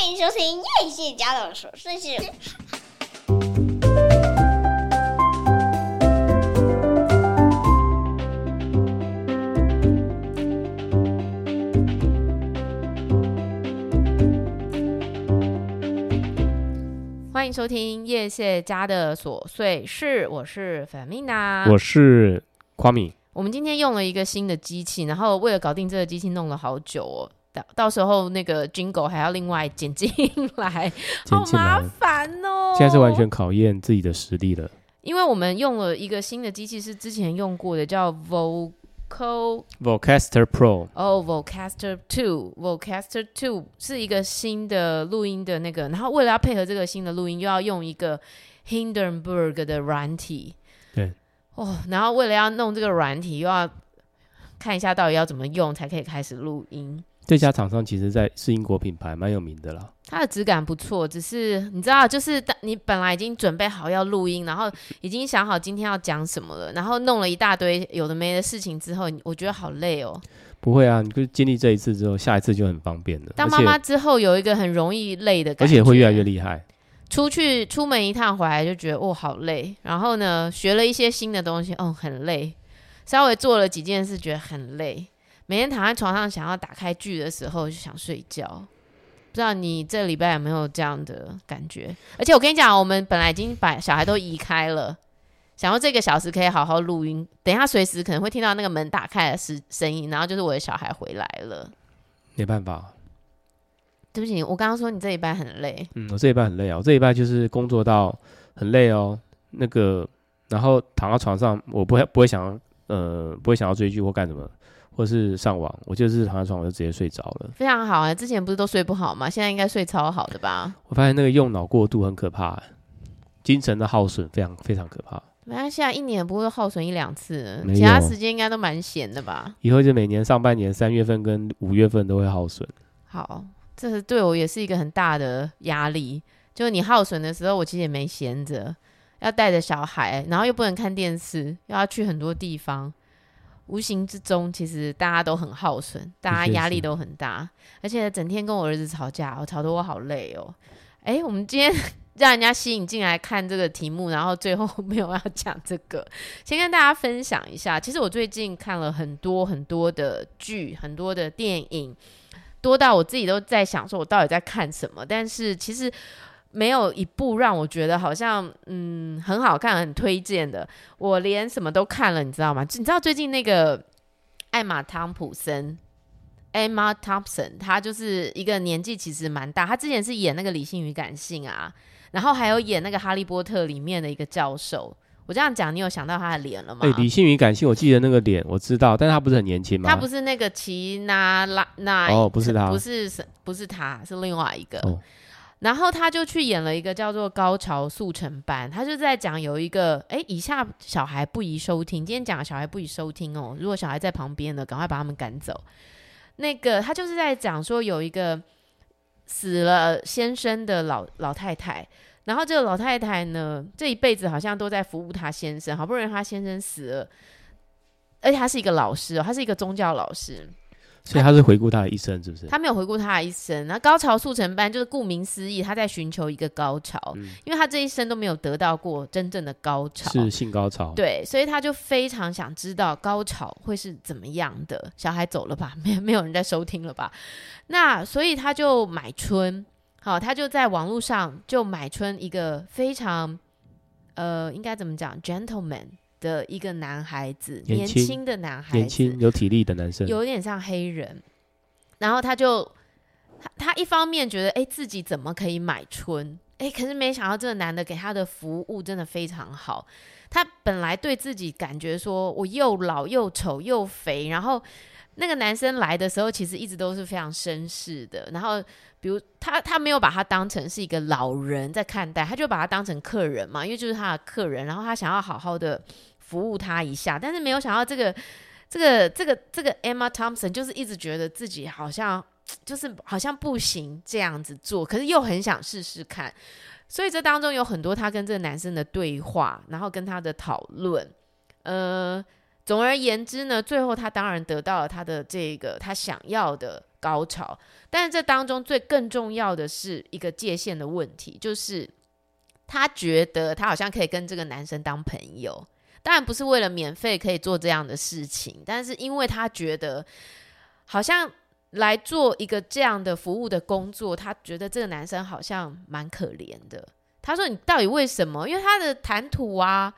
欢迎收听叶谢家的琐碎事。欢迎收听叶谢家的琐碎事，我是 Femina，我是夸米。我们今天用了一个新的机器，然后为了搞定这个机器，弄了好久哦。到时候那个 Jingle 还要另外 剪进来，好麻烦哦。现在是完全考验自己的实力了。因为我们用了一个新的机器，是之前用过的，叫 Vocal Vocaster Pro。哦，Vocaster Two，Vocaster Two 是一个新的录音的那个，然后为了要配合这个新的录音，又要用一个 Hindenburg 的软体。对。哦，然后为了要弄这个软体，又要看一下到底要怎么用才可以开始录音。这家厂商其实在是英国品牌，蛮有名的啦。它的质感不错，只是你知道，就是你本来已经准备好要录音，然后已经想好今天要讲什么了，然后弄了一大堆有的没的事情之后，我觉得好累哦。不会啊，你就经历这一次之后，下一次就很方便了。当妈妈之后有一个很容易累的感觉，而且会越来越厉害。出去出门一趟回来就觉得哦好累，然后呢学了一些新的东西，哦很累，稍微做了几件事觉得很累。每天躺在床上想要打开剧的时候就想睡觉，不知道你这礼拜有没有这样的感觉？而且我跟你讲，我们本来已经把小孩都移开了，想要这个小时可以好好录音。等一下随时可能会听到那个门打开的声声音，然后就是我的小孩回来了。没办法，对不起，我刚刚说你这礼拜很累。嗯，我这礼拜很累啊，我这礼拜就是工作到很累哦。那个，然后躺到床上，我不会不会想要呃不会想要追剧或干什么。或是上网，我就是躺在床，我就直接睡着了。非常好啊！之前不是都睡不好吗？现在应该睡超好的吧？我发现那个用脑过度很可怕，精神的耗损非常非常可怕。没关系啊，一年不会耗损一两次，其他时间应该都蛮闲的吧？以后就每年上半年三月份跟五月份都会耗损。好，这是对我也是一个很大的压力。就是你耗损的时候，我其实也没闲着，要带着小孩，然后又不能看电视，又要去很多地方。无形之中，其实大家都很耗损，大家压力都很大，而且整天跟我儿子吵架，我吵得我好累哦。诶，我们今天 让人家吸引进来看这个题目，然后最后 没有要讲这个，先跟大家分享一下。其实我最近看了很多很多的剧，很多的电影，多到我自己都在想，说我到底在看什么？但是其实。没有一部让我觉得好像嗯很好看、很推荐的。我连什么都看了，你知道吗？你知道最近那个艾玛汤普森 （Emma Thompson），她就是一个年纪其实蛮大。她之前是演那个《理性与感性》啊，然后还有演那个《哈利波特》里面的一个教授。我这样讲，你有想到他的脸了吗？对，《理性与感性》，我记得那个脸，我知道，但是她不是很年轻吗？他不是那个奇娜拉娜哦，不是她，不是是，不是他，是另外一个。哦然后他就去演了一个叫做《高潮速成班》，他就在讲有一个，哎，以下小孩不宜收听。今天讲小孩不宜收听哦，如果小孩在旁边的，赶快把他们赶走。那个他就是在讲说有一个死了先生的老老太太，然后这个老太太呢，这一辈子好像都在服务她先生，好不容易她先生死了，而且他是一个老师哦，他是一个宗教老师。所以他是回顾他的一生，是不是？他没有回顾他的一生。那高潮速成班就是顾名思义，他在寻求一个高潮，嗯，因为他这一生都没有得到过真正的高潮，是性高潮。对，所以他就非常想知道高潮会是怎么样的。小孩走了吧？没没有人在收听了吧？那所以他就买春，好，他就在网络上就买春一个非常呃，应该怎么讲，gentleman。的一个男孩子，年轻的男孩子，年轻有体力的男生，有点像黑人。然后他就他他一方面觉得，哎，自己怎么可以买春？哎，可是没想到这个男的给他的服务真的非常好。他本来对自己感觉说，我又老又丑又肥，然后那个男生来的时候，其实一直都是非常绅士的。然后。比如他他没有把他当成是一个老人在看待，他就把他当成客人嘛，因为就是他的客人，然后他想要好好的服务他一下，但是没有想到这个 这个这个这个 Emma Thompson 就是一直觉得自己好像就是好像不行这样子做，可是又很想试试看，所以这当中有很多他跟这个男生的对话，然后跟他的讨论，呃，总而言之呢，最后他当然得到了他的这个他想要的。高潮。但是这当中最更重要的是一个界限的问题，就是他觉得他好像可以跟这个男生当朋友，当然不是为了免费可以做这样的事情，但是因为他觉得好像来做一个这样的服务的工作，他觉得这个男生好像蛮可怜的。他说：“你到底为什么？因为他的谈吐啊。”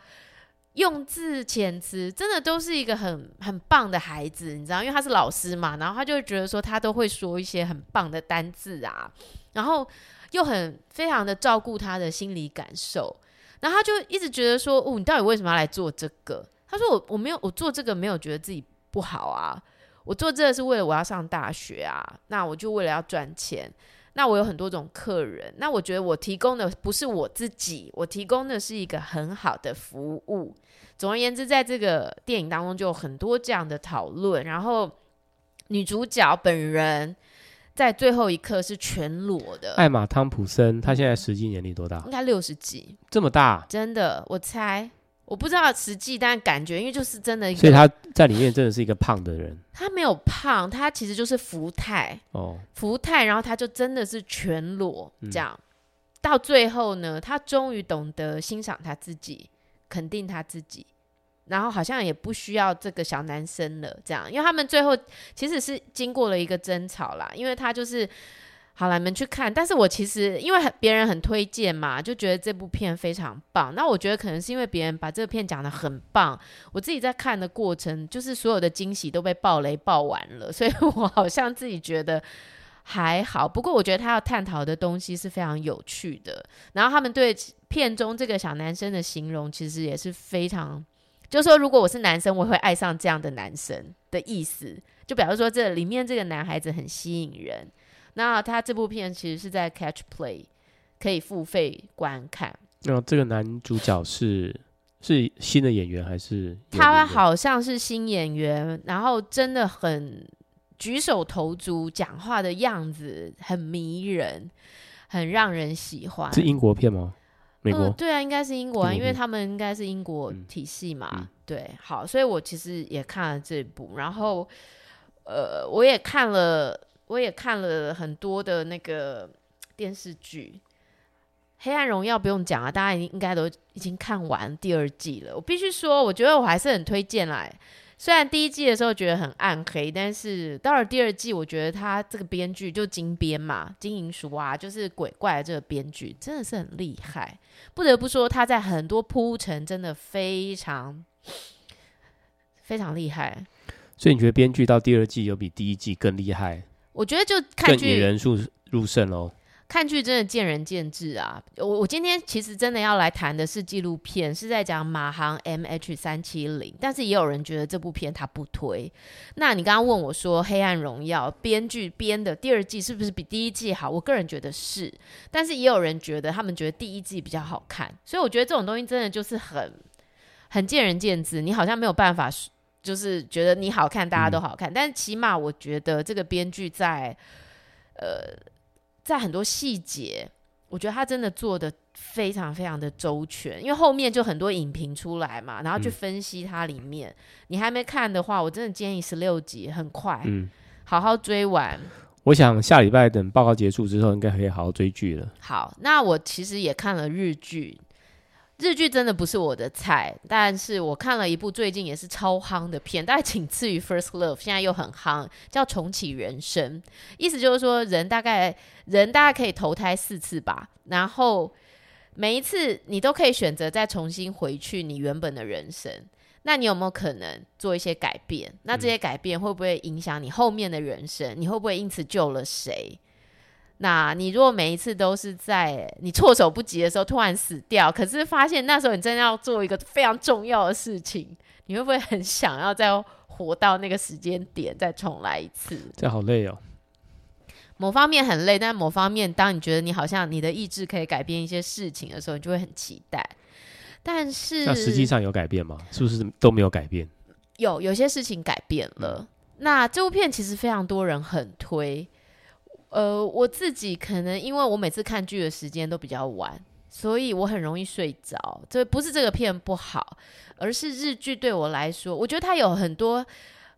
用字遣词真的都是一个很很棒的孩子，你知道，因为他是老师嘛，然后他就会觉得说他都会说一些很棒的单字啊，然后又很非常的照顾他的心理感受，然后他就一直觉得说，哦，你到底为什么要来做这个？他说我我没有我做这个没有觉得自己不好啊，我做这个是为了我要上大学啊，那我就为了要赚钱。那我有很多种客人，那我觉得我提供的不是我自己，我提供的是一个很好的服务。总而言之，在这个电影当中就有很多这样的讨论。然后女主角本人在最后一刻是全裸的。艾玛汤普森，她现在实际年龄多大？应该六十几，这么大？真的，我猜。我不知道实际，但感觉因为就是真的，所以他在里面真的是一个胖的人。他没有胖，他其实就是福态哦，福态，然后他就真的是全裸这样。嗯、到最后呢，他终于懂得欣赏他自己，肯定他自己，然后好像也不需要这个小男生了。这样，因为他们最后其实是经过了一个争吵啦，因为他就是。好了，你们去看。但是我其实因为别人很推荐嘛，就觉得这部片非常棒。那我觉得可能是因为别人把这个片讲得很棒，我自己在看的过程，就是所有的惊喜都被爆雷爆完了，所以 我好像自己觉得还好。不过我觉得他要探讨的东西是非常有趣的。然后他们对片中这个小男生的形容，其实也是非常，就是说如果我是男生，我会爱上这样的男生的意思。就比如说这里面这个男孩子很吸引人。那他这部片其实是在 Catch Play 可以付费观看。那、哦、这个男主角是是新的演员还是？他好像是新演员，然后真的很举手投足，讲话的样子很迷人，很让人喜欢。是英国片吗？美国？呃、对啊，应该是英国啊，因为他们应该是英国体系嘛。嗯、对，好，所以我其实也看了这部，然后呃，我也看了。我也看了很多的那个电视剧，《黑暗荣耀》不用讲啊，大家已经应该都已经看完第二季了。我必须说，我觉得我还是很推荐来。虽然第一季的时候觉得很暗黑，但是到了第二季，我觉得他这个编剧就金编嘛，金银淑啊，就是鬼怪这个编剧真的是很厉害。不得不说，他在很多铺陈真的非常非常厉害。所以你觉得编剧到第二季有比第一季更厉害？我觉得就看剧，引人入入胜哦。看剧真的见仁见智啊。我我今天其实真的要来谈的是纪录片，是在讲马航 MH 三七零，但是也有人觉得这部片他不推。那你刚刚问我说《黑暗荣耀》编剧编的第二季是不是比第一季好？我个人觉得是，但是也有人觉得他们觉得第一季比较好看。所以我觉得这种东西真的就是很很见仁见智，你好像没有办法。就是觉得你好看，大家都好看，嗯、但是起码我觉得这个编剧在，呃，在很多细节，我觉得他真的做的非常非常的周全，因为后面就很多影评出来嘛，然后去分析它里面。嗯、你还没看的话，我真的建议十六集很快，嗯，好好追完。我想下礼拜等报告结束之后，应该可以好好追剧了。好，那我其实也看了日剧。日剧真的不是我的菜，但是我看了一部最近也是超夯的片，大概仅次于《First Love》，现在又很夯，叫《重启人生》。意思就是说，人大概人大概可以投胎四次吧，然后每一次你都可以选择再重新回去你原本的人生。那你有没有可能做一些改变？那这些改变会不会影响你后面的人生？你会不会因此救了谁？那你如果每一次都是在你措手不及的时候突然死掉，可是发现那时候你真的要做一个非常重要的事情，你会不会很想要再活到那个时间点再重来一次？这好累哦。某方面很累，但某方面，当你觉得你好像你的意志可以改变一些事情的时候，你就会很期待。但是那实际上有改变吗？是不是都没有改变？有，有些事情改变了。嗯、那这部片其实非常多人很推。呃，我自己可能因为我每次看剧的时间都比较晚，所以我很容易睡着。这不是这个片不好，而是日剧对我来说，我觉得它有很多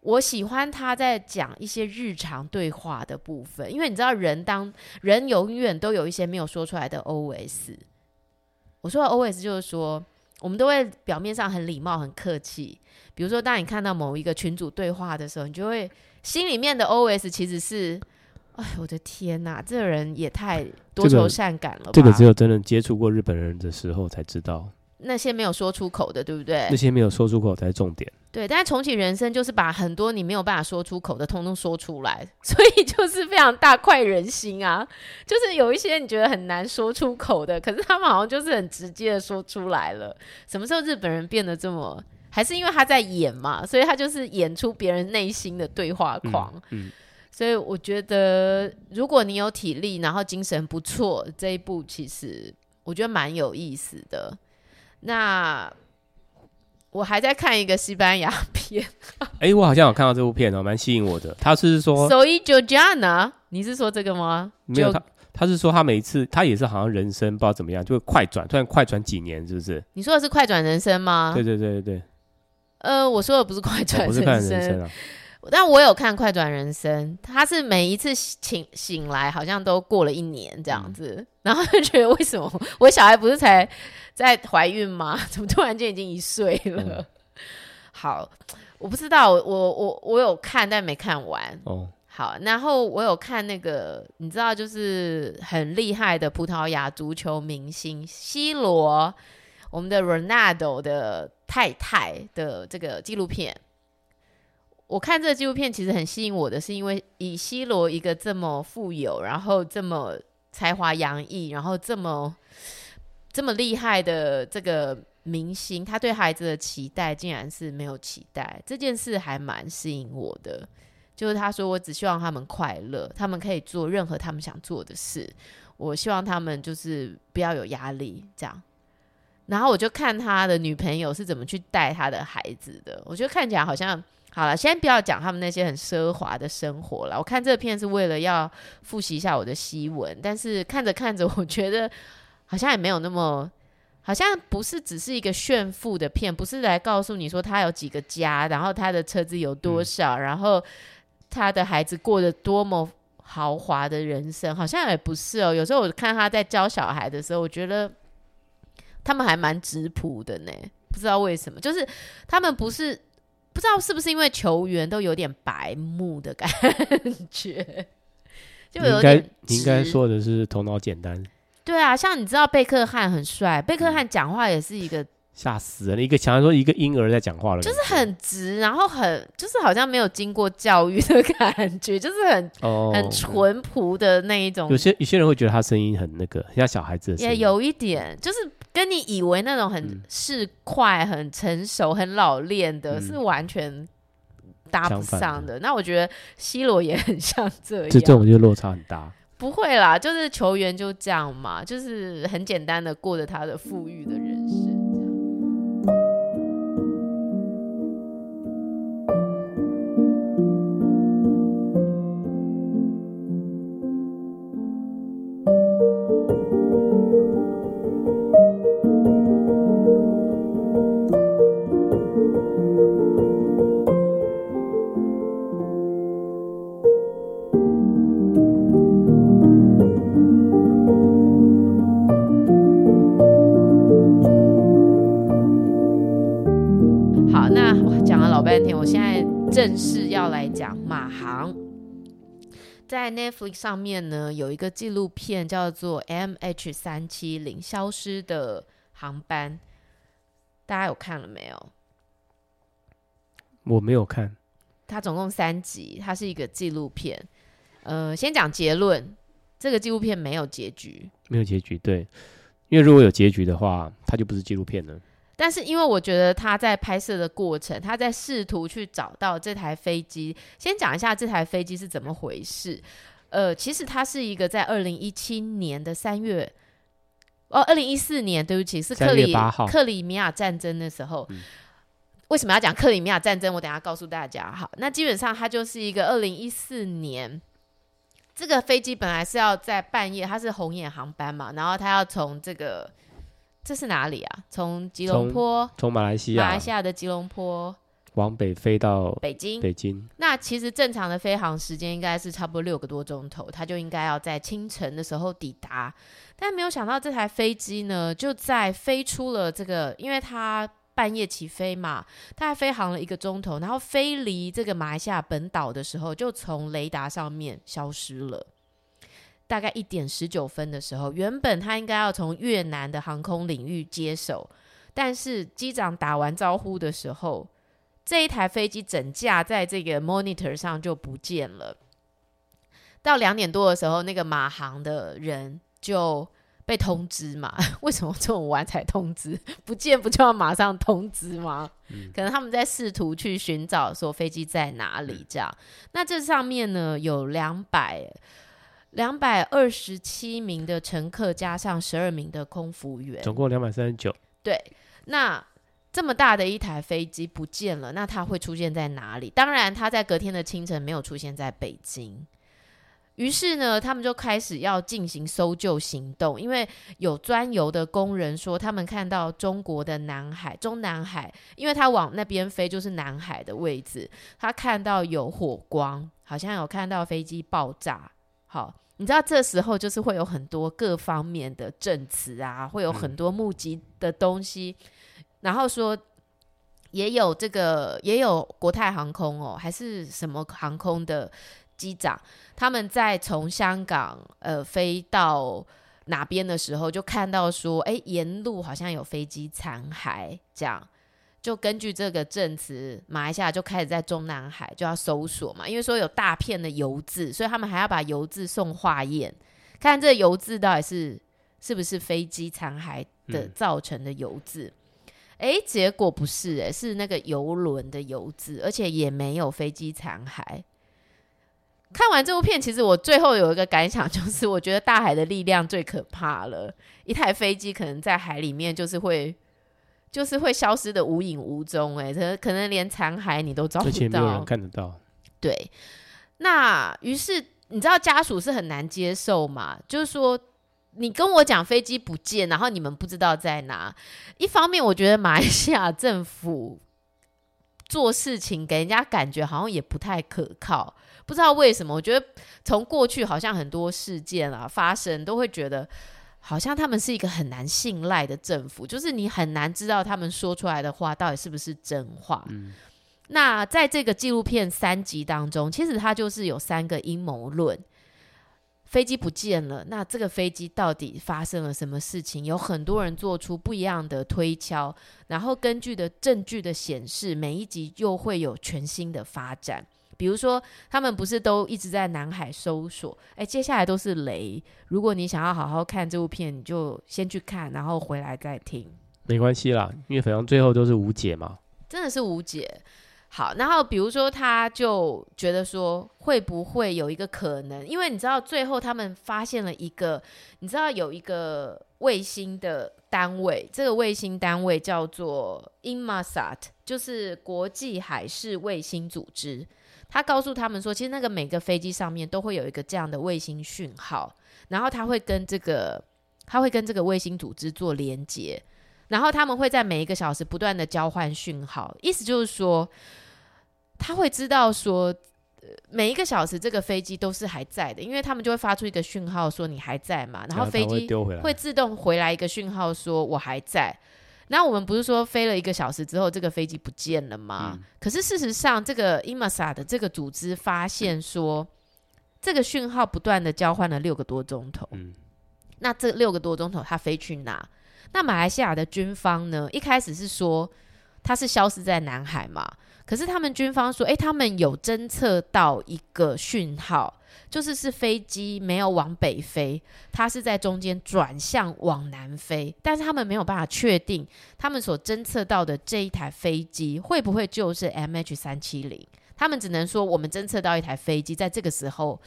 我喜欢他在讲一些日常对话的部分，因为你知道人当人永远都有一些没有说出来的 OS。我说的 OS 就是说，我们都会表面上很礼貌、很客气。比如说，当你看到某一个群主对话的时候，你就会心里面的 OS 其实是：哎，我的天哪，这个人也太多愁善感了吧。这个，这个只有真正接触过日本人的时候才知道。那些没有说出口的，对不对？那些没有说出口才是重点。对，但是重启人生就是把很多你没有办法说出口的，通通说出来，所以就是非常大快人心啊！就是有一些你觉得很难说出口的，可是他们好像就是很直接的说出来了。什么时候日本人变得这么？还是因为他在演嘛，所以他就是演出别人内心的对话框。嗯，嗯，所以我觉得，如果你有体力，然后精神不错，这一部其实我觉得蛮有意思的。那我还在看一个西班牙 片，哎、欸，我好像有看到这部片哦，蛮吸引我的。他是说，Soy Georgiana，你是说这个吗？没有，他他是说他每一次他也是好像人生不知道怎么样，就会快转，突然快转几年，是不是？你说的是快转人生吗？对对对对对。呃，我说的不是快转人生，不是快转人生啊。但我有看《快转人生》，他是每一次醒醒来，好像都过了一年这样子，嗯、然后就觉得为什么 我小孩不是才在怀孕吗？怎么突然间已经一岁了？嗯、好，我不知道，我我我有看，但没看完。哦，好，然后我有看那个，你知道，就是很厉害的葡萄牙足球明星 C 罗，我们的 Ronaldo 的太太的这个纪录片。我看这个纪录片其实很吸引我的是，因为以西罗一个这么富有，然后这么才华洋溢，然后这么这么厉害的这个明星，他对孩子的期待竟然是没有期待，这件事还蛮吸引我的。就是他说：“我只希望他们快乐，他们可以做任何他们想做的事。我希望他们就是不要有压力，这样。”然后我就看他的女朋友是怎么去带他的孩子的，我觉得看起来好像。好了，先不要讲他们那些很奢华的生活了。我看这个片是为了要复习一下我的西文，但是看着看着，我觉得好像也没有那么，好像不是只是一个炫富的片，不是来告诉你说他有几个家，然后他的车子有多少，嗯、然后他的孩子过得多么豪华的人生，好像也不是哦。有时候我看他在教小孩的时候，我觉得他们还蛮质朴的呢，不知道为什么，就是他们不是。不知道是不是因为球员都有点白目的感觉，就有点。你应该说的是头脑简单。对啊，像你知道贝克汉很帅，贝克汉讲话也是一个吓死人，一个想要说一个婴儿在讲话了，就是很直，然后很就是好像没有经过教育的感觉，就是很、哦、很淳朴的那一种。有些有些人会觉得他声音很那个，像小孩子也有一点就是。跟你以为那种很市侩、嗯、很成熟、很老练的，是完全搭不上的。的那我觉得 C 罗也很像这样，这种就落差很大。不会啦，就是球员就这样嘛，就是很简单的过着他的富裕的人生。正式要来讲马航，在 Netflix 上面呢，有一个纪录片叫做 MH 三七零消失的航班，大家有看了没有？我没有看。它总共三集，它是一个纪录片。呃，先讲结论，这个纪录片没有结局，没有结局。对，因为如果有结局的话，它就不是纪录片了。但是，因为我觉得他在拍摄的过程，他在试图去找到这台飞机。先讲一下这台飞机是怎么回事。呃，其实它是一个在二零一七年的三月，哦，二零一四年，对不起，是克里克里米亚战争的时候。嗯、为什么要讲克里米亚战争？我等下告诉大家。好，那基本上它就是一个二零一四年，这个飞机本来是要在半夜，它是红眼航班嘛，然后它要从这个。这是哪里啊？从吉隆坡，从马来西亚，马来西亚的吉隆坡往北飞到北京。北京。那其实正常的飞航时间应该是差不多六个多钟头，它就应该要在清晨的时候抵达。但没有想到这台飞机呢，就在飞出了这个，因为它半夜起飞嘛，大概飞航了一个钟头，然后飞离这个马来西亚本岛的时候，就从雷达上面消失了。大概一点十九分的时候，原本他应该要从越南的航空领域接手，但是机长打完招呼的时候，这一台飞机整架在这个 monitor 上就不见了。到两点多的时候，那个马航的人就被通知嘛？为什么这么晚才通知？不见不就要马上通知吗？嗯、可能他们在试图去寻找说飞机在哪里这样。那这上面呢有两百。两百二十七名的乘客加上十二名的空服员，总共两百三十九。对，那这么大的一台飞机不见了，那它会出现在哪里？当然，它在隔天的清晨没有出现在北京。于是呢，他们就开始要进行搜救行动，因为有专游的工人说，他们看到中国的南海、中南海，因为他往那边飞就是南海的位置，他看到有火光，好像有看到飞机爆炸。好。你知道这时候就是会有很多各方面的证词啊，会有很多募集的东西，嗯、然后说也有这个也有国泰航空哦，还是什么航空的机长，他们在从香港呃飞到哪边的时候，就看到说，哎，沿路好像有飞机残骸这样。就根据这个证词，马来西亚就开始在中南海就要搜索嘛，因为说有大片的油渍，所以他们还要把油渍送化验，看这油渍到底是是不是飞机残骸的造成的油渍。哎、嗯，结果不是、欸，哎，是那个油轮的油渍，而且也没有飞机残骸。看完这部片，其实我最后有一个感想，就是我觉得大海的力量最可怕了。一台飞机可能在海里面就是会。就是会消失的无影无踪，哎，可可能连残骸你都找不到，而且没有人看得到。对，那于是你知道家属是很难接受嘛？就是说，你跟我讲飞机不见，然后你们不知道在哪。一方面，我觉得马来西亚政府做事情给人家感觉好像也不太可靠，不知道为什么。我觉得从过去好像很多事件啊发生，都会觉得。好像他们是一个很难信赖的政府，就是你很难知道他们说出来的话到底是不是真话。嗯，那在这个纪录片三集当中，其实它就是有三个阴谋论：飞机不见了，那这个飞机到底发生了什么事情？有很多人做出不一样的推敲，然后根据的证据的显示，每一集又会有全新的发展。比如说，他们不是都一直在南海搜索？哎，接下来都是雷。如果你想要好好看这部片，你就先去看，然后回来再听。没关系啦，因为反正最后都是无解嘛。真的是无解。好，然后比如说，他就觉得说，会不会有一个可能？因为你知道，最后他们发现了一个，你知道有一个卫星的单位，这个卫星单位叫做 Inmarsat，就是国际海事卫星组织。他告诉他们说，其实那个每个飞机上面都会有一个这样的卫星讯号，然后他会跟这个他会跟这个卫星组织做连接，然后他们会在每一个小时不断的交换讯号，意思就是说，他会知道说，每一个小时这个飞机都是还在的，因为他们就会发出一个讯号说你还在嘛，然后飞机会自动回来一个讯号说我还在。那我们不是说飞了一个小时之后，这个飞机不见了吗？嗯、可是事实上，这个 Inmarsat 的这个组织发现说，这个讯号不断的交换了六个多钟头。嗯、那这六个多钟头它飞去哪？那马来西亚的军方呢？一开始是说它是消失在南海嘛？可是他们军方说，诶，他们有侦测到一个讯号。就是是飞机没有往北飞，它是在中间转向往南飞，但是他们没有办法确定他们所侦测到的这一台飞机会不会就是 MH 三七零。他们只能说我们侦测到一台飞机在这个时候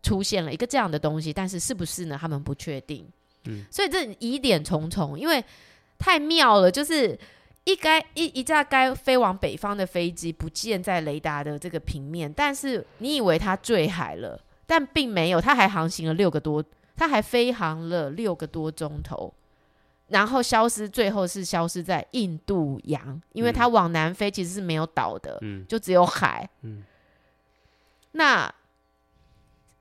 出现了一个这样的东西，但是是不是呢？他们不确定。嗯，所以这疑点重重，因为太妙了，就是一该一一架该飞往北方的飞机不见在雷达的这个平面，但是你以为它坠海了。但并没有，它还航行了六个多，它还飞航了六个多钟头，然后消失，最后是消失在印度洋，因为它往南飞其实是没有岛的，嗯就只有海。嗯那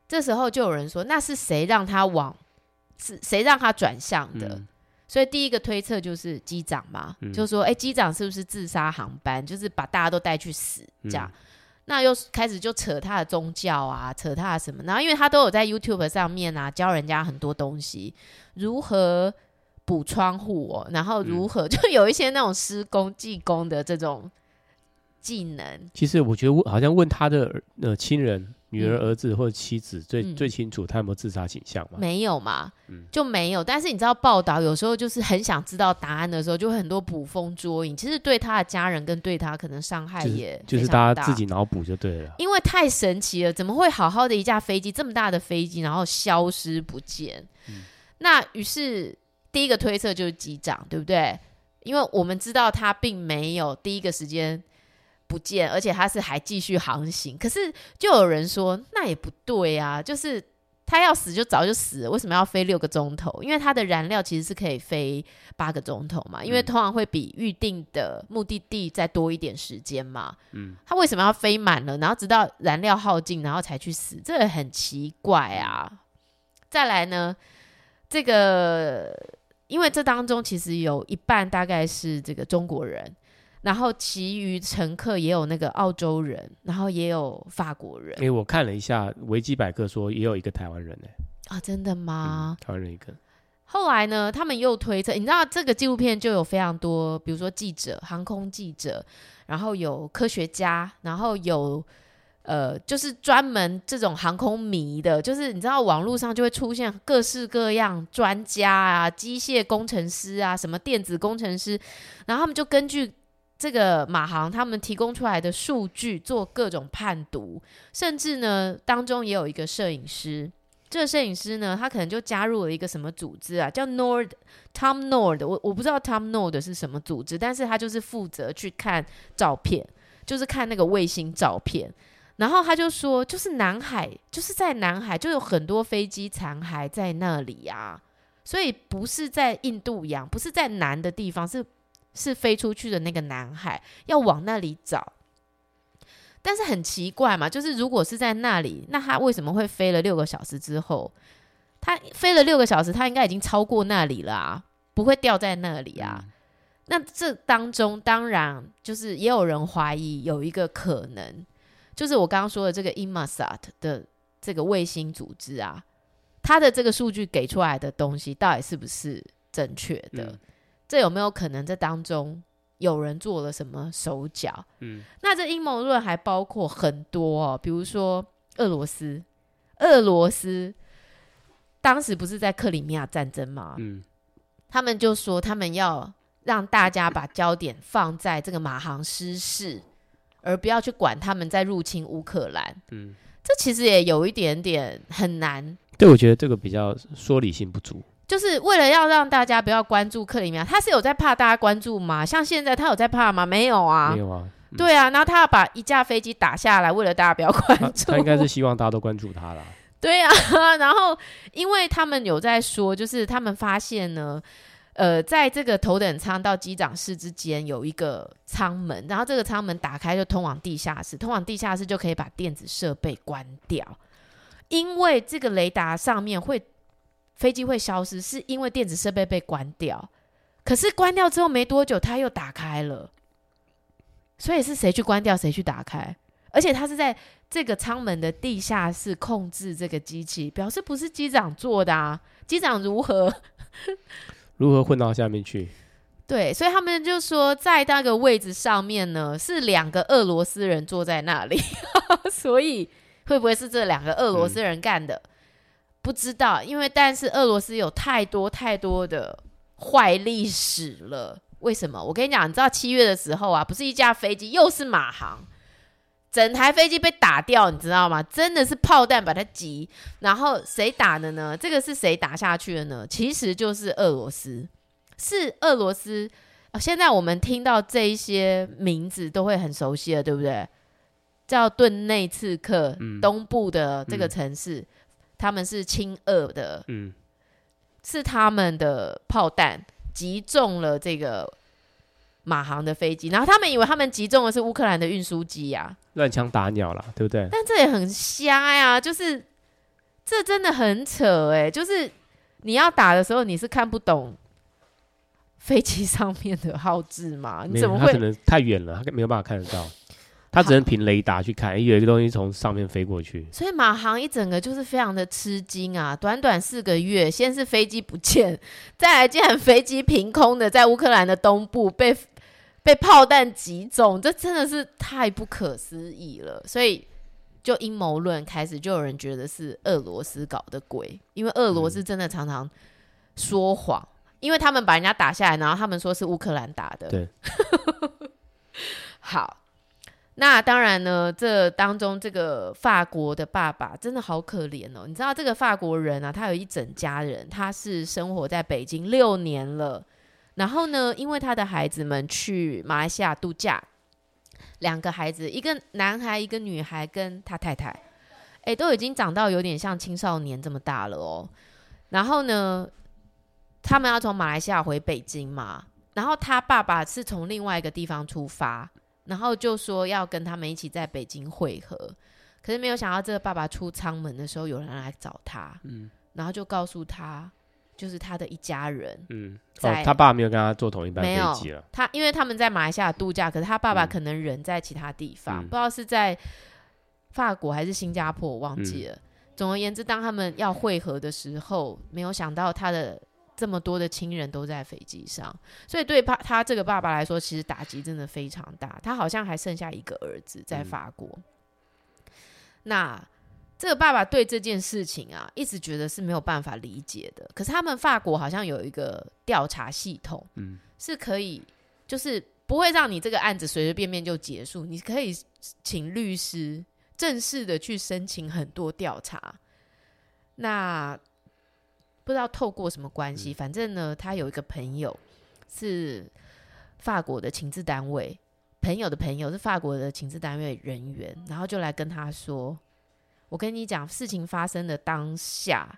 这时候就有人说，那是谁让它往？是谁让它转向的？嗯所以第一个推测就是机长嘛，嗯就说，哎，机长是不是自杀航班？就是把大家都带去死这样。嗯那又开始就扯他的宗教啊，扯他的什么？然后因为他都有在 YouTube 上面啊教人家很多东西，如何补窗户哦，然后如何、嗯、就有一些那种施工技工的这种技能。其实我觉得问好像问他的呃亲人。女儿、儿子或者妻子最、嗯、最清楚他有没有自杀倾向吗？没有嘛，嗯、就没有。但是你知道报道有时候就是很想知道答案的时候，就会很多捕风捉影。其实对他的家人跟对他可能伤害也就是、就是大家自己脑补就对了。因为太神奇了，怎么会好好的一架飞机这么大的飞机，然后消失不见？嗯、那于是第一个推测就是机长，对不对？因为我们知道他并没有第一个时间。不见，而且他是还继续航行。可是就有人说，那也不对啊，就是他要死就早就死了，为什么要飞六个钟头？因为它的燃料其实是可以飞八个钟头嘛，因为通常会比预定的目的地再多一点时间嘛。嗯，他为什么要飞满了，然后直到燃料耗尽，然后才去死？这个很奇怪啊。再来呢，这个因为这当中其实有一半大概是这个中国人。然后其余乘客也有那个澳洲人，然后也有法国人。因为我看了一下维基百科，说也有一个台湾人呢。啊，真的吗？嗯，台湾人一个。后来呢，他们又推测，你知道这个纪录片就有非常多，比如说记者、航空记者，然后有科学家，然后有呃，就是专门这种航空迷的，就是你知道网络上就会出现各式各样专家啊、机械工程师啊、什么电子工程师，然后他们就根据。这个马航他们提供出来的数据做各种判读，甚至呢当中也有一个摄影师。这个摄影师呢，他可能就加入了一个什么组织啊，叫 Nord Tom Nord。我我不知道 Tom Nord 是什么组织，但是他就是负责去看照片，就是看那个卫星照片。然后他就说，就是南海，就是在南海就有很多飞机残骸在那里啊，所以不是在印度洋，不是在南的地方，是。是飞出去的那个男孩，要往那里找。但是很奇怪嘛，就是如果是在那里，那他为什么会飞了六个小时之后？他飞了六个小时，他应该已经超过那里了啊，不会掉在那里啊。嗯、那这当中当然就是也有人怀疑有一个可能，就是我刚刚说的这个 Inmarsat 的这个卫星组织啊，它的这个数据给出来的东西到底是不是正确的？嗯这有没有可能？这当中有人做了什么手脚？嗯，那这阴谋论还包括很多哦，比如说俄罗斯，俄罗斯当时不是在克里米亚战争吗？嗯，他们就说他们要让大家把焦点放在这个马航失事，而不要去管他们在入侵乌克兰。嗯，这其实也有一点点很难。对，我觉得这个比较说理性不足。就是为了要让大家不要关注克里米亚，他是有在怕大家关注吗？像现在他有在怕吗？没有啊，没有啊。嗯、对啊，然后他要把一架飞机打下来，为了大家不要关注。他，他应该是希望大家都关注他啦。对啊，然后因为他们有在说，就是他们发现呢，呃，在这个头等舱到机长室之间有一个舱门，然后这个舱门打开就通往地下室，通往地下室就可以把电子设备关掉，因为这个雷达上面会。飞机会消失，是因为电子设备被关掉。可是关掉之后没多久，它又打开了。所以是谁去关掉，谁去打开？而且他是在这个舱门的地下室控制这个机器，表示不是机长做的啊。机长如何如何混到下面去？对，所以他们就说，在那个位置上面呢，是两个俄罗斯人坐在那里。所以会不会是这两个俄罗斯人干的？嗯不知道，因为但是俄罗斯有太多太多的坏历史了。为什么？我跟你讲，你知道七月的时候啊，不是一架飞机，又是马航，整台飞机被打掉，你知道吗？真的是炮弹把它击。然后谁打的呢？这个是谁打下去的呢？其实就是俄罗斯，是俄罗斯。呃，现在我们听到这一些名字都会很熟悉了，对不对？叫顿内次克，嗯，东部的这个城市。嗯他们是亲俄的，嗯，是他们的炮弹击中了这个马航的飞机，然后他们以为他们击中的是乌克兰的运输机呀，乱枪打鸟啦，对不对？但这也很瞎呀，就是这真的很扯哎，就是你要打的时候，你是看不懂飞机上面的号志嘛？你怎么会？他可能太远了，他没有办法看得到。他只能凭雷达去看，有一个东西从上面飞过去。所以马航一整个就是非常的吃惊啊！短短四个月，先是飞机不见，再来竟然飞机凭空的在乌克兰的东部被被炮弹击中，这真的是太不可思议了。所以就阴谋论开始，就有人觉得是俄罗斯搞的鬼，因为俄罗斯真的常常说谎，嗯、因为他们把人家打下来，然后他们说是乌克兰打的。对，好。那当然呢，这当中这个法国的爸爸真的好可怜哦。你知道这个法国人啊，他有一整家人，他是生活在北京六年了。然后呢，因为他的孩子们去马来西亚度假，两个孩子，一个男孩，一个女孩，跟他太太，诶，都已经长到有点像青少年这么大了哦。然后呢，他们要从马来西亚回北京嘛，然后他爸爸是从另外一个地方出发。然后就说要跟他们一起在北京会合，可是没有想到这个爸爸出舱门的时候，有人来找他，嗯，然后就告诉他，就是他的一家人，嗯，在、哦、他爸没有跟他坐同一班飞机了，他因为他们在马来西亚度假，可是他爸爸可能人在其他地方，嗯、不知道是在法国还是新加坡，我忘记了。嗯、总而言之，当他们要会合的时候，没有想到他的。这么多的亲人都在飞机上，所以对他他这个爸爸来说，其实打击真的非常大。他好像还剩下一个儿子在法国。嗯、那这个爸爸对这件事情啊，一直觉得是没有办法理解的。可是他们法国好像有一个调查系统，嗯，是可以，就是不会让你这个案子随随便便就结束。你可以请律师正式的去申请很多调查。那。不知道透过什么关系，反正呢，他有一个朋友是法国的情治单位，朋友的朋友是法国的情治单位人员，然后就来跟他说：“我跟你讲，事情发生的当下，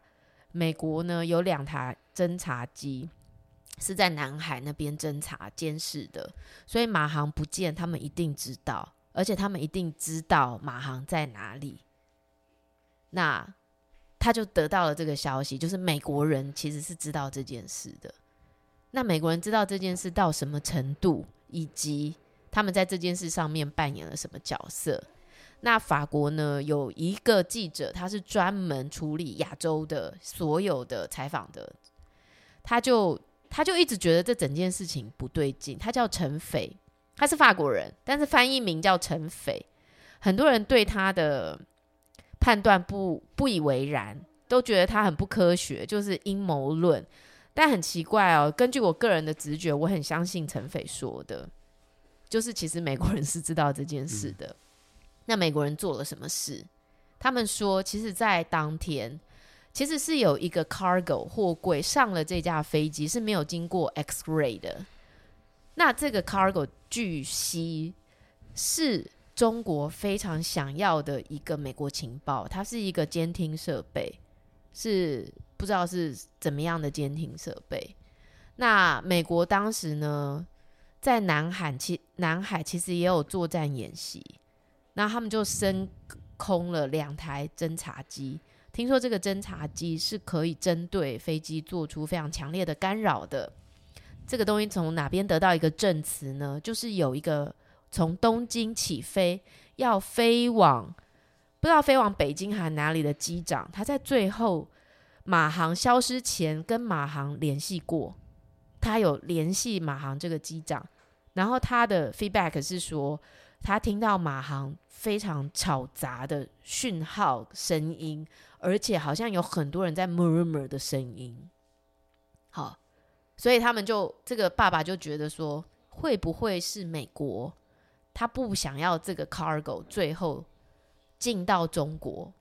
美国呢有两台侦察机是在南海那边侦察监视的，所以马航不见，他们一定知道，而且他们一定知道马航在哪里。”那。他就得到了这个消息，就是美国人其实是知道这件事的。那美国人知道这件事到什么程度，以及他们在这件事上面扮演了什么角色？那法国呢，有一个记者，他是专门处理亚洲的所有的采访的，他就他就一直觉得这整件事情不对劲。他叫陈斐，他是法国人，但是翻译名叫陈斐。很多人对他的。判断不不以为然，都觉得他很不科学，就是阴谋论。但很奇怪哦，根据我个人的直觉，我很相信陈斐说的，就是其实美国人是知道这件事的。那美国人做了什么事？他们说，其实，在当天，其实是有一个 cargo 货柜上了这架飞机，是没有经过 X-ray 的。那这个 cargo 据悉是。中国非常想要的一个美国情报，它是一个监听设备，是不知道是怎么样的监听设备。那美国当时呢，在南海其南海其实也有作战演习，那他们就升空了两台侦察机。听说这个侦察机是可以针对飞机做出非常强烈的干扰的。这个东西从哪边得到一个证词呢？就是有一个。从东京起飞，要飞往不知道飞往北京还哪里的机长，他在最后马航消失前跟马航联系过，他有联系马航这个机长，然后他的 feedback 是说，他听到马航非常吵杂的讯号声音，而且好像有很多人在 murmur 的声音。好，所以他们就这个爸爸就觉得说，会不会是美国？他不想要这个 cargo 最后进到中国，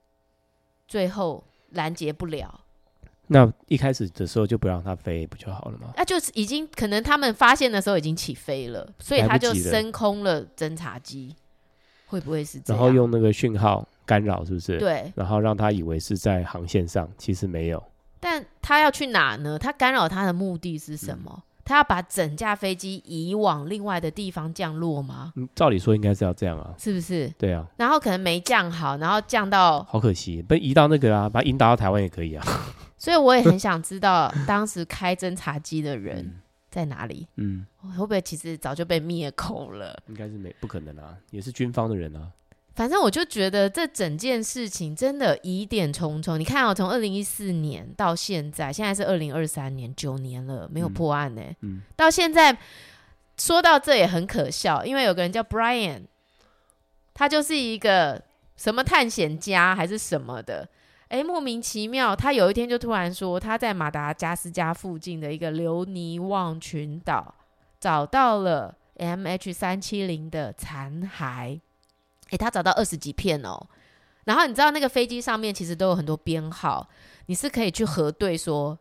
最后拦截不了。那一开始的时候就不让他飞不就好了吗？那就是已经可能他们发现的时候已经起飞了，所以他就升空了侦察机。会不会是这样？然后用那个讯号干扰，是不是？对。然后让他以为是在航线上，其实没有。但他要去哪呢？他干扰他的目的是什么？嗯他要把整架飞机移往另外的地方降落吗？嗯，照理说应该是要这样啊，是不是？对啊。然后可能没降好，然后降到，好可惜，被移到那个啊，把它引导到台湾也可以啊。所以我也很想知道，当时开侦察机的人在哪里？嗯，会不会其实早就被灭口了？应该是没不可能啊，也是军方的人啊。反正我就觉得这整件事情真的疑点重重。你看哦，从二零一四年到现在，现在是二零二三年，九年了，没有破案呢。嗯，到现在说到这也很可笑，因为有个人叫 Brian，他就是一个什么探险家还是什么的，哎，莫名其妙，他有一天就突然说他在马达加斯加附近的一个留尼旺群岛找到了 MH 三七零的残骸。诶，他找到二十几片哦，然后你知道那个飞机上面其实都有很多编号，你是可以去核对说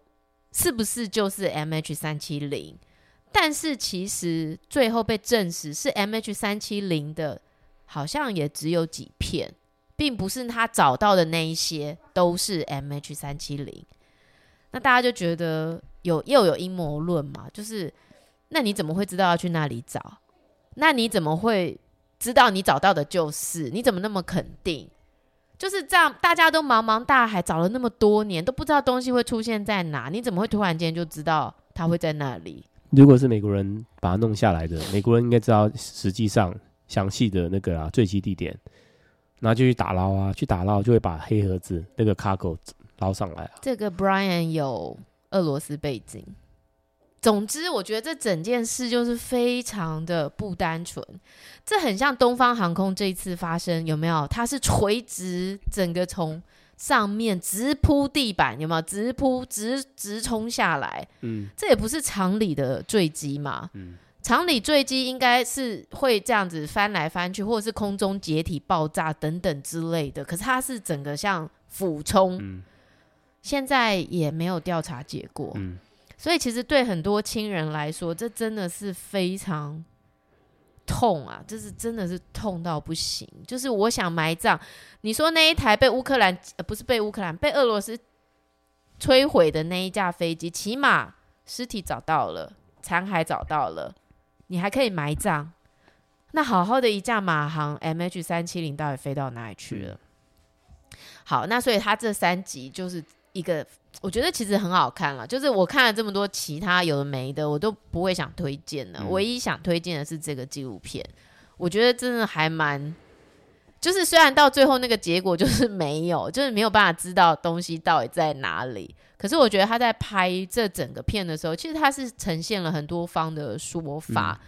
是不是就是 MH 三七零，但是其实最后被证实是 MH 三七零的，好像也只有几片，并不是他找到的那一些都是 MH 三七零，那大家就觉得有又有阴谋论嘛，就是那你怎么会知道要去那里找？那你怎么会？知道你找到的就是，你怎么那么肯定？就是这样，大家都茫茫大海找了那么多年，都不知道东西会出现在哪，你怎么会突然间就知道它会在那里？如果是美国人把它弄下来的，美国人应该知道实际上详细的那个啊坠机地点，然后就去打捞啊，去打捞就会把黑盒子那个 cargo 捞上来啊。这个 Brian 有俄罗斯背景。总之，我觉得这整件事就是非常的不单纯。这很像东方航空这一次发生，有没有？它是垂直，整个从上面直扑地板，有没有？直扑直直冲下来。嗯，这也不是常理的坠机嘛。嗯，常理坠机应该是会这样子翻来翻去，或者是空中解体爆炸等等之类的。可是它是整个像俯冲。嗯，现在也没有调查结果。嗯。所以其实对很多亲人来说，这真的是非常痛啊！这是真的是痛到不行。就是我想埋葬，你说那一台被乌克兰，呃，不是被乌克兰，被俄罗斯摧毁的那一架飞机，起码尸体找到了，残骸找到了，你还可以埋葬。那好好的一架马航 MH 三七零到底飞到哪里去了？好，那所以他这三集就是一个。我觉得其实很好看了，就是我看了这么多其他有的没的，我都不会想推荐的。嗯、唯一想推荐的是这个纪录片，我觉得真的还蛮，就是虽然到最后那个结果就是没有，就是没有办法知道东西到底在哪里，可是我觉得他在拍这整个片的时候，其实他是呈现了很多方的说法。嗯、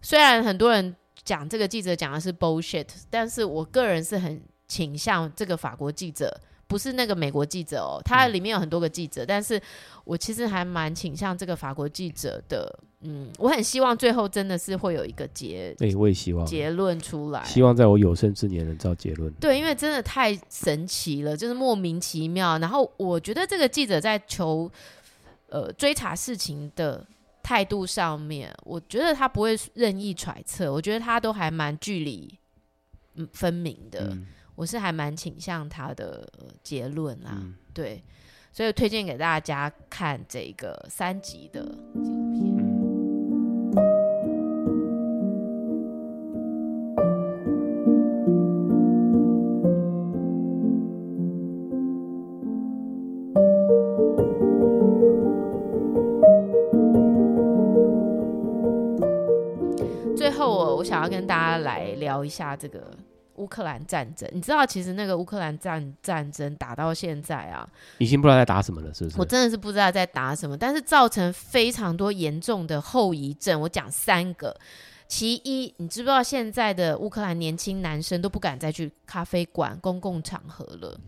虽然很多人讲这个记者讲的是 bullshit，但是我个人是很倾向这个法国记者。不是那个美国记者哦，他里面有很多个记者，嗯、但是我其实还蛮倾向这个法国记者的。嗯，我很希望最后真的是会有一个结，对、欸，我也希望结论出来。希望在我有生之年能造结论。对，因为真的太神奇了，就是莫名其妙。然后我觉得这个记者在求呃追查事情的态度上面，我觉得他不会任意揣测，我觉得他都还蛮距离嗯分明的。嗯我是还蛮倾向他的结论啦，嗯、对，所以推荐给大家看这个三集的纪录片。最后我，我我想要跟大家来聊一下这个。乌克兰战争，你知道，其实那个乌克兰战战争打到现在啊，已经不知道在打什么了，是不是？我真的是不知道在打什么，但是造成非常多严重的后遗症。我讲三个，其一，你知不知道现在的乌克兰年轻男生都不敢再去咖啡馆、公共场合了？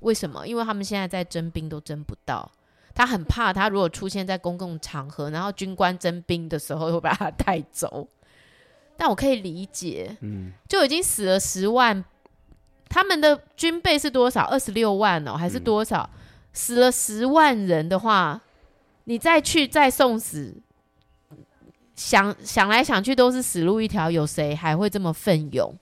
为什么？因为他们现在在征兵都征不到，他很怕他如果出现在公共场合，然后军官征兵的时候会把他带走。但我可以理解，嗯，就已经死了十万，他们的军备是多少？二十六万哦，还是多少？嗯、死了十万人的话，你再去再送死，想想来想去都是死路一条，有谁还会这么奋勇？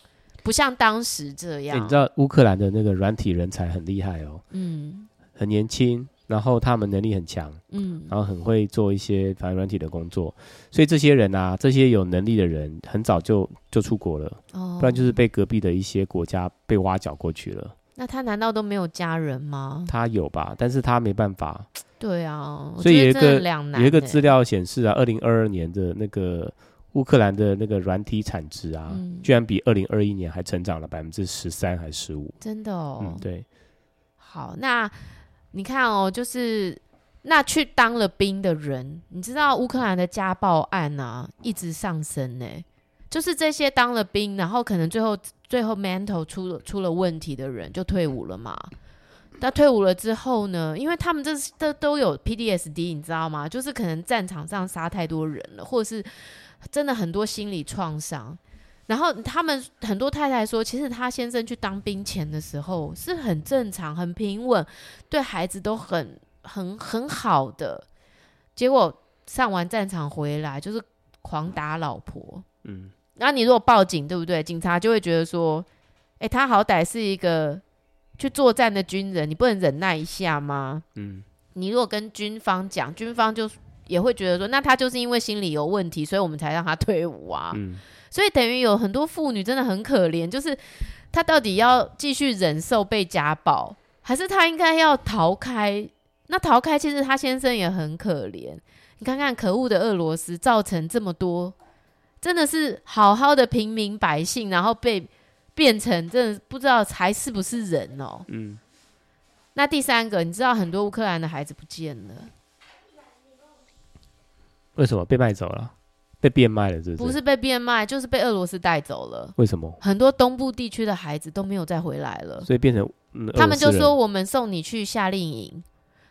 不像当时这样。欸、你知道乌克兰的那个软体人才很厉害哦，嗯，很年轻，然后他们能力很强，嗯，然后很会做一些反软体的工作，所以这些人啊，这些有能力的人，很早就就出国了，哦，不然就是被隔壁的一些国家被挖角过去了。那他难道都没有家人吗？他有吧，但是他没办法。对啊，所以有一个两有一个资料显示啊，二零二二年的那个乌克兰的那个软体产值啊，嗯、居然比二零二一年还成长了百分之十三还是十五？真的哦，嗯，对。好，那你看哦，就是那去当了兵的人，你知道乌克兰的家暴案啊，一直上升呢。就是这些当了兵，然后可能最后最后 mental 出了出了问题的人就退伍了嘛。那退伍了之后呢？因为他们这这都有 PDSD，你知道吗？就是可能战场上杀太多人了，或者是真的很多心理创伤。然后他们很多太太说，其实他先生去当兵前的时候是很正常、很平稳，对孩子都很很很好的。结果上完战场回来就是狂打老婆，嗯。那你如果报警，对不对？警察就会觉得说，哎，他好歹是一个去作战的军人，你不能忍耐一下吗？嗯，你如果跟军方讲，军方就也会觉得说，那他就是因为心理有问题，所以我们才让他退伍啊。嗯，所以等于有很多妇女真的很可怜，就是他到底要继续忍受被家暴，还是他应该要逃开？那逃开，其实他先生也很可怜。你看看可恶的俄罗斯，造成这么多。真的是好好的平民百姓，然后被变成真的不知道还是不是人哦。嗯。那第三个，你知道很多乌克兰的孩子不见了。为什么被卖走了？被变卖了，这不是？不是被变卖，就是被俄罗斯带走了。为什么？很多东部地区的孩子都没有再回来了，所以变成、嗯、他们就说我们送你去夏令营。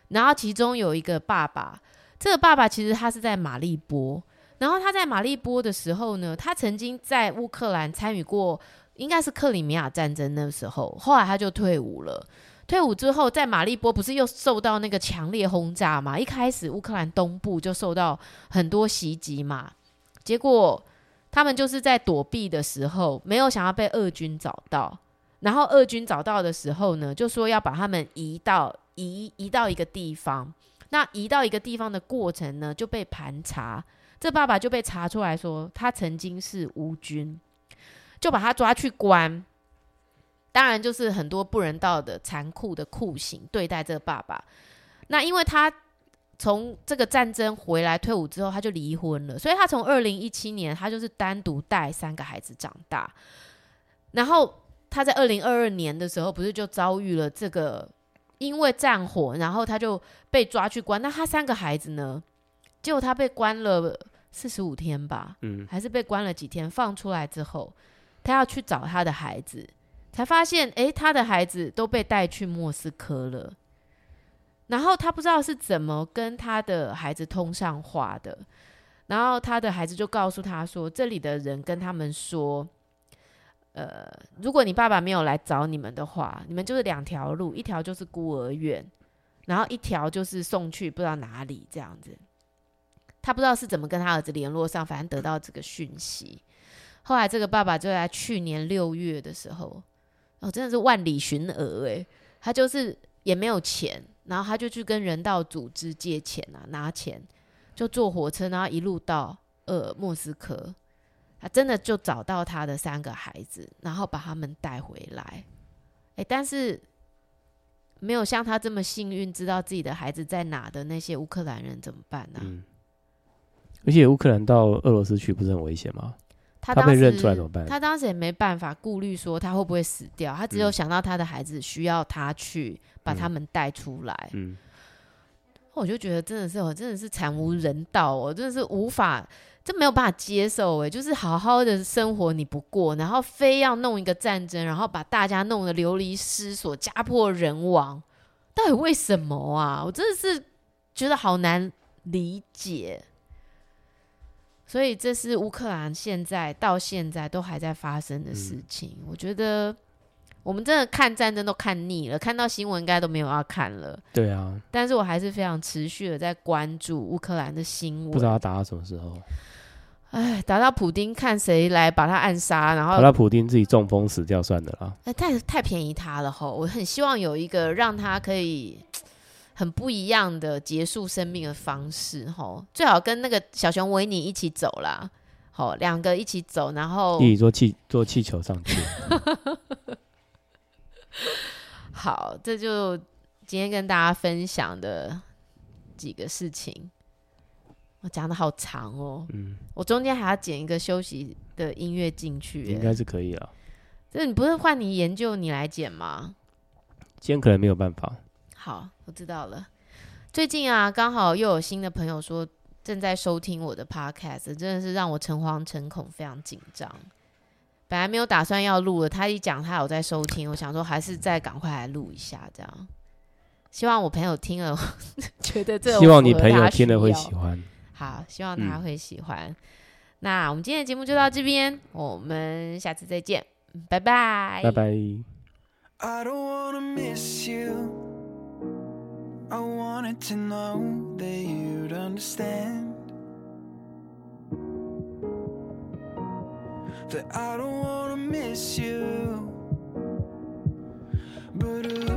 然后其中有一个爸爸，这个爸爸其实他是在马利波。然后他在马利波的时候呢，他曾经在乌克兰参与过，应该是克里米亚战争那时候，后来他就退伍了。退伍之后，在马利波不是又受到那个强烈轰炸嘛？一开始乌克兰东部就受到很多袭击嘛，结果他们就是在躲避的时候，没有想要被俄军找到。然后俄军找到的时候呢，就说要把他们移到移移到一个地方。那移到一个地方的过程呢，就被盘查。这爸爸就被查出来说，他曾经是乌军，就把他抓去关。当然，就是很多不人道的、残酷的酷刑对待这个爸爸。那因为他从这个战争回来退伍之后，他就离婚了，所以他从二零一七年，他就是单独带三个孩子长大。然后他在二零二二年的时候，不是就遭遇了这个因为战火，然后他就被抓去关。那他三个孩子呢？结果他被关了。四十五天吧，嗯，还是被关了几天。放出来之后，他要去找他的孩子，才发现，诶、欸，他的孩子都被带去莫斯科了。然后他不知道是怎么跟他的孩子通上话的。然后他的孩子就告诉他说，这里的人跟他们说，呃，如果你爸爸没有来找你们的话，你们就是两条路，一条就是孤儿院，然后一条就是送去不知道哪里这样子。他不知道是怎么跟他儿子联络上，反正得到这个讯息。后来这个爸爸就在去年六月的时候，哦，真的是万里寻儿诶，他就是也没有钱，然后他就去跟人道组织借钱啊，拿钱就坐火车，然后一路到呃莫斯科，他真的就找到他的三个孩子，然后把他们带回来。哎，但是没有像他这么幸运，知道自己的孩子在哪的那些乌克兰人怎么办呢？嗯而且乌克兰到俄罗斯去不是很危险吗？他，他被认出来怎么办？他当时也没办法顾虑说他会不会死掉，他只有想到他的孩子需要他去把他们带出来。嗯，嗯，我就觉得真的是，我真的是惨无人道哦，真的是无法，这没有办法接受哎，就是好好的生活你不过，然后非要弄一个战争，然后把大家弄得流离失所、家破人亡，到底为什么啊？我真的是觉得好难理解。所以这是乌克兰现在到现在都还在发生的事情。嗯、我觉得我们真的看战争都看腻了，看到新闻应该都没有要看了。对啊，但是我还是非常持续的在关注乌克兰的新闻。不知道要打到什么时候？哎，打到普丁看谁来把他暗杀，然后打到普丁自己中风死掉算了啦。哎，太太便宜他了吼！我很希望有一个让他可以很不一样的结束生命的方式，吼，最好跟那个小熊维尼一起走啦，好，两个一起走，然后一起坐气坐气球上去。好，这就今天跟大家分享的几个事情。我讲的好长哦，嗯，我中间还要剪一个休息的音乐进去，应该是可以了。这你不是换你研究，你来剪吗？今天可能没有办法。好，我知道了。最近啊，刚好又有新的朋友说正在收听我的 podcast，真的是让我诚惶诚恐，非常紧张。本来没有打算要录了，他一讲他有在收听，我想说还是再赶快来录一下，这样。希望我朋友听了 觉得这，希望你朋友听了会喜欢。好，希望他会喜欢。嗯、那我们今天的节目就到这边，我们下次再见，拜拜，拜拜。I wanted to know that you'd understand. That I don't wanna miss you. But